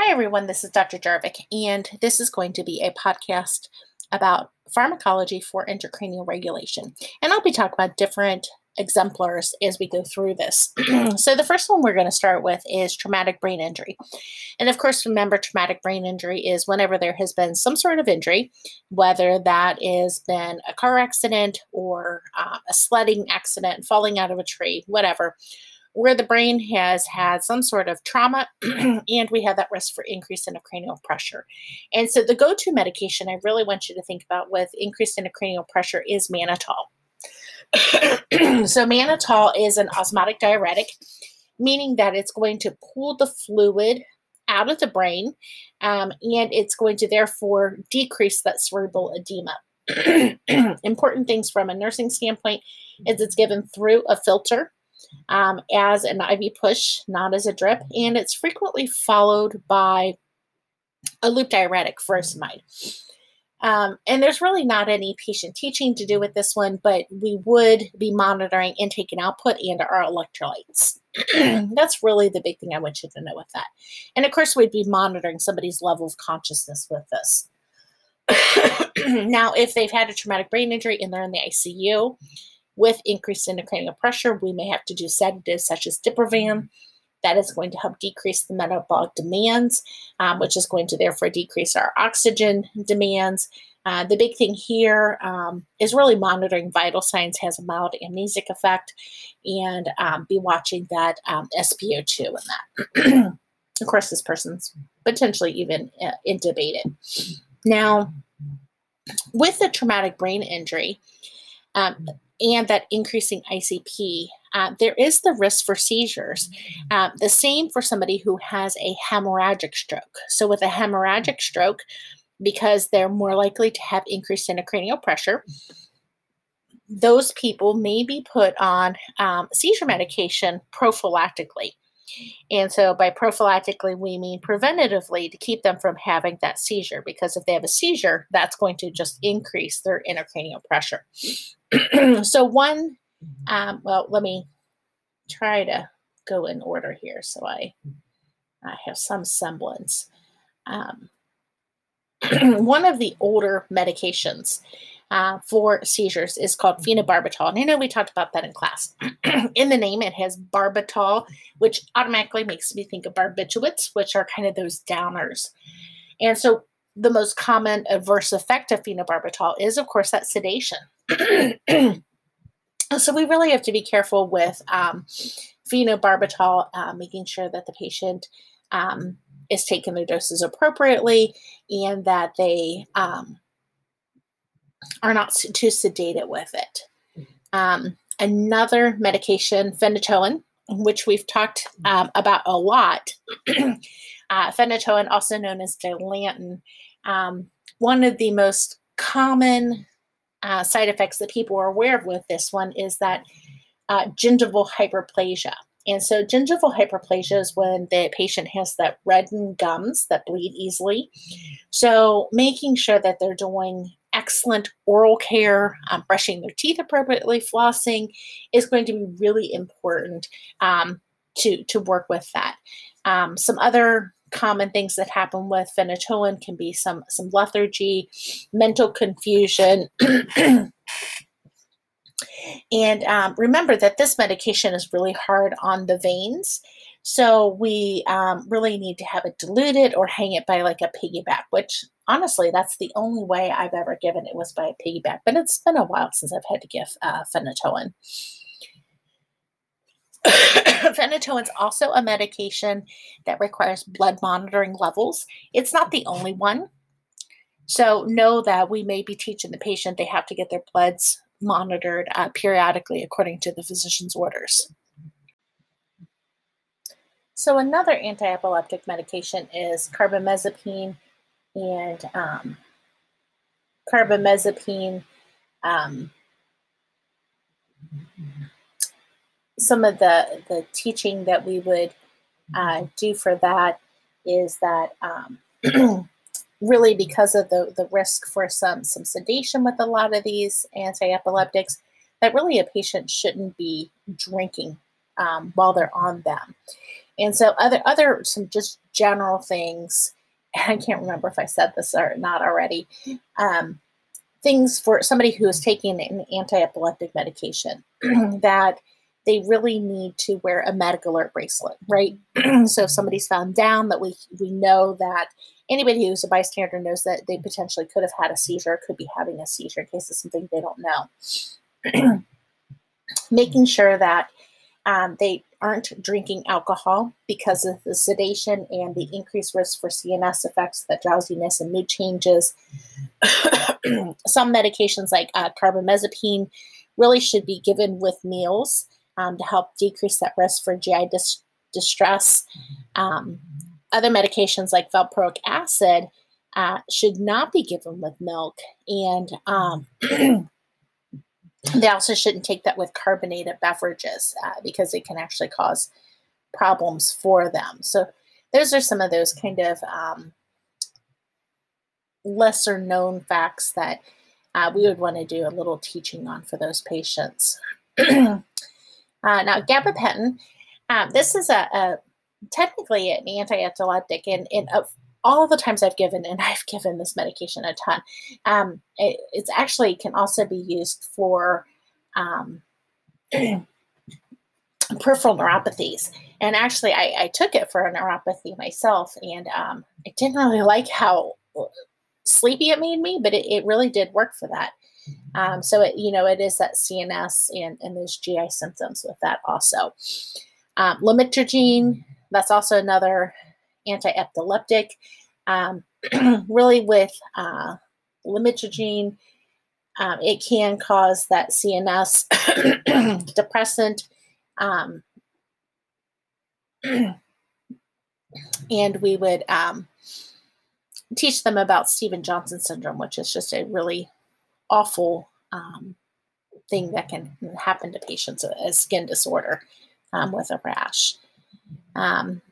Hi, everyone. This is Dr. Jurevic, and this is going to be a podcast about pharmacology for intracranial regulation. And I'll be talking about different exemplars as we go through this. so, the first one we're going to start with is traumatic brain injury. And of course, remember, traumatic brain injury is whenever there has been some sort of injury, whether that has been a car accident or uh, a sledding accident, falling out of a tree, whatever where the brain has had some sort of trauma and we have that risk for increase in cranial pressure. And so the go-to medication I really want you to think about with increased intracranial pressure is mannitol. so mannitol is an osmotic diuretic, meaning that it's going to pull the fluid out of the brain um, and it's going to therefore decrease that cerebral edema. Important things from a nursing standpoint is it's given through a filter um, as an IV push, not as a drip, and it's frequently followed by a loop diuretic, furosemide. Um, and there's really not any patient teaching to do with this one, but we would be monitoring intake and output and our electrolytes. That's really the big thing I want you to know with that. And of course, we'd be monitoring somebody's level of consciousness with this. now, if they've had a traumatic brain injury and they're in the ICU, with increased intracranial pressure, we may have to do sedatives such as Diprivan. That is going to help decrease the metabolic demands, um, which is going to therefore decrease our oxygen demands. Uh, the big thing here um, is really monitoring vital signs has a mild amnesic effect and um, be watching that um, SpO2 and that. of course, this person's potentially even uh, intubated. Now, with the traumatic brain injury, um, and that increasing ICP, uh, there is the risk for seizures. Uh, the same for somebody who has a hemorrhagic stroke. So, with a hemorrhagic stroke, because they're more likely to have increased intracranial pressure, those people may be put on um, seizure medication prophylactically. And so, by prophylactically, we mean preventatively to keep them from having that seizure, because if they have a seizure, that's going to just increase their intracranial pressure. so, one, um, well, let me try to go in order here so I, I have some semblance. Um, one of the older medications uh, for seizures is called phenobarbital. And I know we talked about that in class. in the name, it has barbital, which automatically makes me think of barbiturates, which are kind of those downers. And so the most common adverse effect of phenobarbital is, of course, that sedation. so we really have to be careful with um, phenobarbital, uh, making sure that the patient um, is taking their doses appropriately and that they um, are not too sedated with it. Um, another medication, phenytoin, which we've talked um, about a lot. uh, phenytoin, also known as Dilantin, um, one of the most common uh, side effects that people are aware of with this one is that uh, gingival hyperplasia. And so, gingival hyperplasia is when the patient has that reddened gums that bleed easily. So, making sure that they're doing excellent oral care, um, brushing their teeth appropriately, flossing is going to be really important um, to, to work with that. Um, some other common things that happen with phenytoin can be some, some lethargy, mental confusion. and um, remember that this medication is really hard on the veins. So we um, really need to have it diluted or hang it by like a piggyback, which honestly, that's the only way I've ever given it was by a piggyback. But it's been a while since I've had to give uh, phenytoin. phenytoin is also a medication that requires blood monitoring levels. It's not the only one. So know that we may be teaching the patient they have to get their bloods monitored uh, periodically according to the physician's orders. So another anti-epileptic medication is carbamazepine and um, carbamazepine. Um, some of the the teaching that we would uh, do for that is that um, really because of the the risk for some some sedation with a lot of these anti-epileptics, that really a patient shouldn't be drinking um, while they're on them. and so other other some just general things. I can't remember if I said this or not already. Um, things for somebody who is taking an anti-epileptic medication that they really need to wear a med alert bracelet, right? so if somebody's found down, that we we know that anybody who's a bystander knows that they potentially could have had a seizure, could be having a seizure in case it's something they don't know. Making sure that um, they aren't drinking alcohol because of the sedation and the increased risk for CNS effects, that drowsiness and mood changes. Some medications like uh, carbamazepine really should be given with meals um, to help decrease that risk for GI dis- distress. Um, other medications like valproic acid uh, should not be given with milk, and um, they also shouldn't take that with carbonated beverages uh, because it can actually cause problems for them. So, those are some of those kind of um, lesser known facts that uh, we would want to do a little teaching on for those patients. uh, now, gabapentin, uh, this is a, a technically an anti-epileptic, and, and of all the times I've given, and I've given this medication a ton, um, it it's actually can also be used for um, peripheral neuropathies. And actually, I, I, took it for a neuropathy myself, and um, I didn't really like how sleepy it made me, but it, it really did work for that. Um, so it, you know, it is that CNS and, and those GI symptoms with that also. Um, lamotrigine, that's also another anti-epileptic. Um, really, with uh, lamotrigine, um, it can cause that CNS depressant. Um, and we would um, teach them about Steven Johnson syndrome, which is just a really awful um, thing that can happen to patients, a, skin disorder um, with a rash. Um,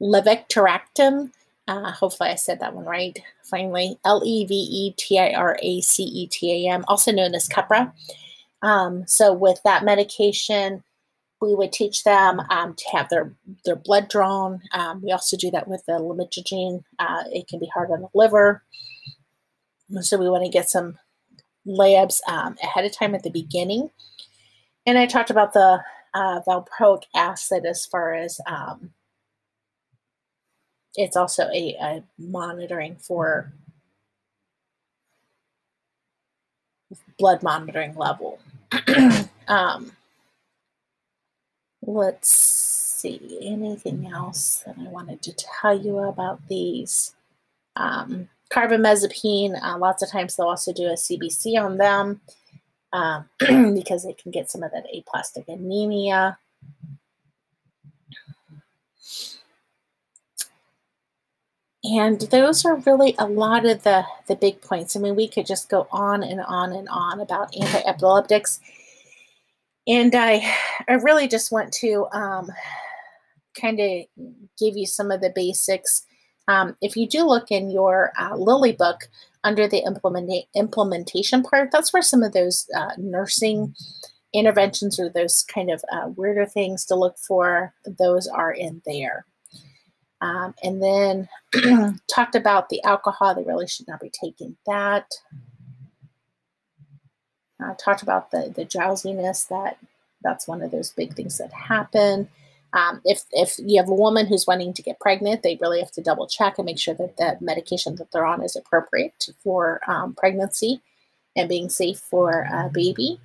levetiracetam, uh, hopefully I said that one right, finally, L-E-V-E-T-I-R-A-C-E-T-A-M, also known as Keppra. Um, so with that medication, we would teach them um, to have their, their blood drawn. Um, we also do that with the lamotrigine. Uh, it can be hard on the liver. So we want to get some labs um, ahead of time at the beginning. And I talked about the uh, valproic acid as far as um, it's also a, a, monitoring for blood monitoring level. um, let's see, anything else that I wanted to tell you about these? Um, carbamazepine, uh, lots of times they'll also do a CBC on them uh, because they can get some of that aplastic anemia. And those are really a lot of the, the big points. I mean, we could just go on and on and on about anti-epileptics. And I, I really just want to um, kind of give you some of the basics. Um, if you do look in your uh, Lilley book under the implementa- implementation part, that's where some of those uh, nursing interventions or those kind of uh, weirder things to look for, those are in there. Um, and then talked about the alcohol. They really should not be taking that. Uh, talked about the, the drowsiness that that's one of those big things that happen. Um, if, if you have a woman who's wanting to get pregnant, they really have to double check and make sure that the medication that they're on is appropriate for um, pregnancy and being safe for a baby.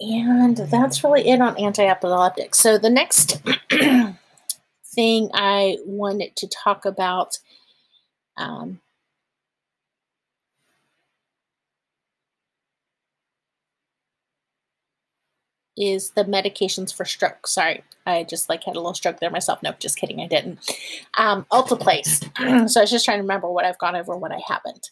And that's really it on anti-epileptics. So the next thing I wanted to talk about um, is the medications for stroke. Sorry, I just like had a little stroke there myself. Nope, just kidding, I didn't. Um, Alteplase. so I was just trying to remember what I've gone over, what I haven't.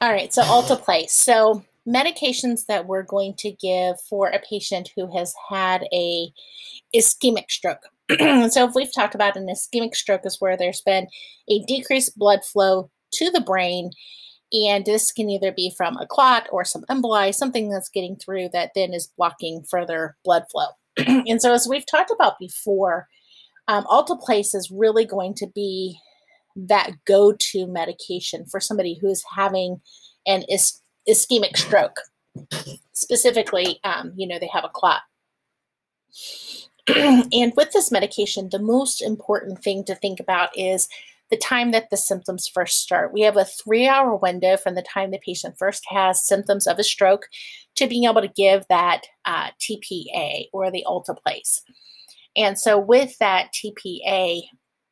All right, so Alteplase. So medications that we're going to give for a patient who has had a ischemic stroke. so if we've talked about an ischemic stroke is where there's been a decreased blood flow to the brain And this can either be from a clot or some emboli, something that's getting through that then is blocking further blood flow. and so, as we've talked about before, um, Alteplase is really going to be that go to medication for somebody who is having an is- ischemic stroke. Specifically, um, you know, they have a clot. and with this medication, the most important thing to think about is the time that the symptoms first start. We have a three hour window from the time the patient first has symptoms of a stroke to being able to give that uh, TPA or the Alteplase. And so, with that TPA,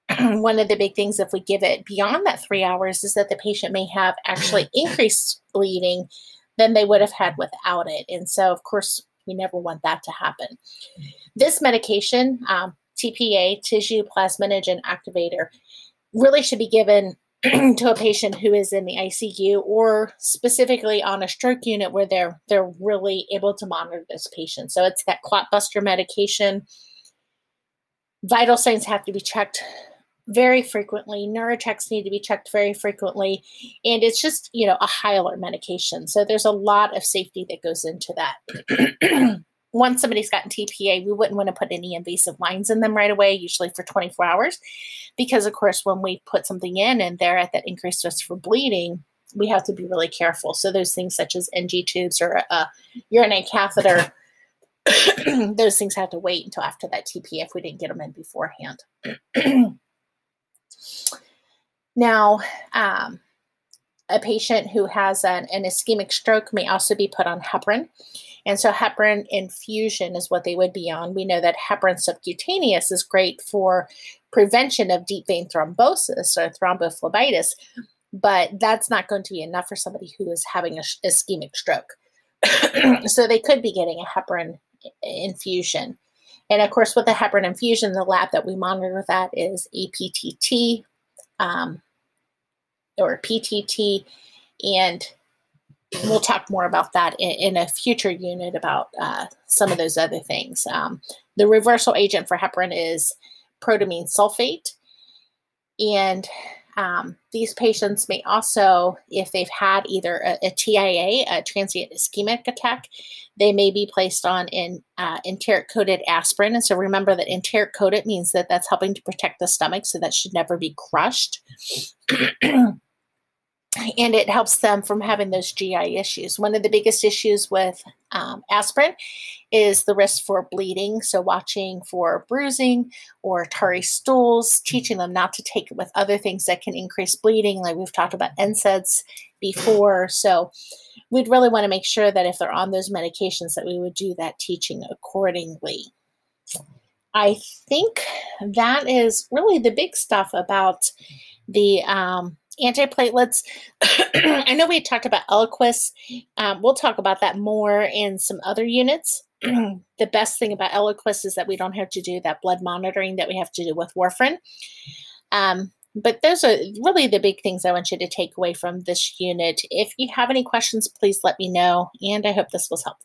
one of the big things, if we give it beyond that three hours, is that the patient may have actually increased bleeding than they would have had without it. And so, of course, we never want that to happen. This medication, um, TPA, tissue plasminogen activator, really should be given to a patient who is in the ICU or specifically on a stroke unit where they're they're really able to monitor this patient. So it's that clot buster medication. Vital signs have to be checked very frequently. Neurochecks need to be checked very frequently. And it's just, you know, a high-alert medication. So there's a lot of safety that goes into that. Once somebody's gotten TPA, we wouldn't want to put any invasive lines in them right away, usually for 24 hours, because of course, when we put something in and they're at that increased risk for bleeding, we have to be really careful. So those things such as NG tubes or a urinary catheter, those things have to wait until after that TPA if we didn't get them in beforehand. Now, um, a patient who has an, an, ischemic stroke may also be put on heparin. And so, heparin infusion is what they would be on. We know that heparin subcutaneous is great for prevention of deep vein thrombosis or thrombophlebitis, but that's not going to be enough for somebody who is having a ischemic stroke. so, they could be getting a heparin infusion. And of course, with the heparin infusion, the lab that we monitor that is APTT, um, or PTT, and we'll talk more about that in, in a future unit about uh, some of those other things. Um, the reversal agent for heparin is protamine sulfate, and um, these patients may also, if they've had either a, a, TIA, a transient ischemic attack, they may be placed on an uh, enteric coated aspirin. And so remember that enteric coated means that that's helping to protect the stomach, so that should never be crushed. and it helps them from having those GI issues. One of the biggest issues with um, aspirin is the risk for bleeding. So, watching for bruising or tarry stools, teaching them not to take it with other things that can increase bleeding, like we've talked about NSAIDs before. So, we'd really want to make sure that if they're on those medications, that we would do that teaching accordingly. I think that is really the big stuff about the um, antiplatelets. I know we talked about Eliquis. Um, we'll talk about that more in some other units. the best thing about Eliquis is that we don't have to do that blood monitoring that we have to do with warfarin. Um, but those are really the big things I want you to take away from this unit. If you have any questions, please let me know, and I hope this was helpful.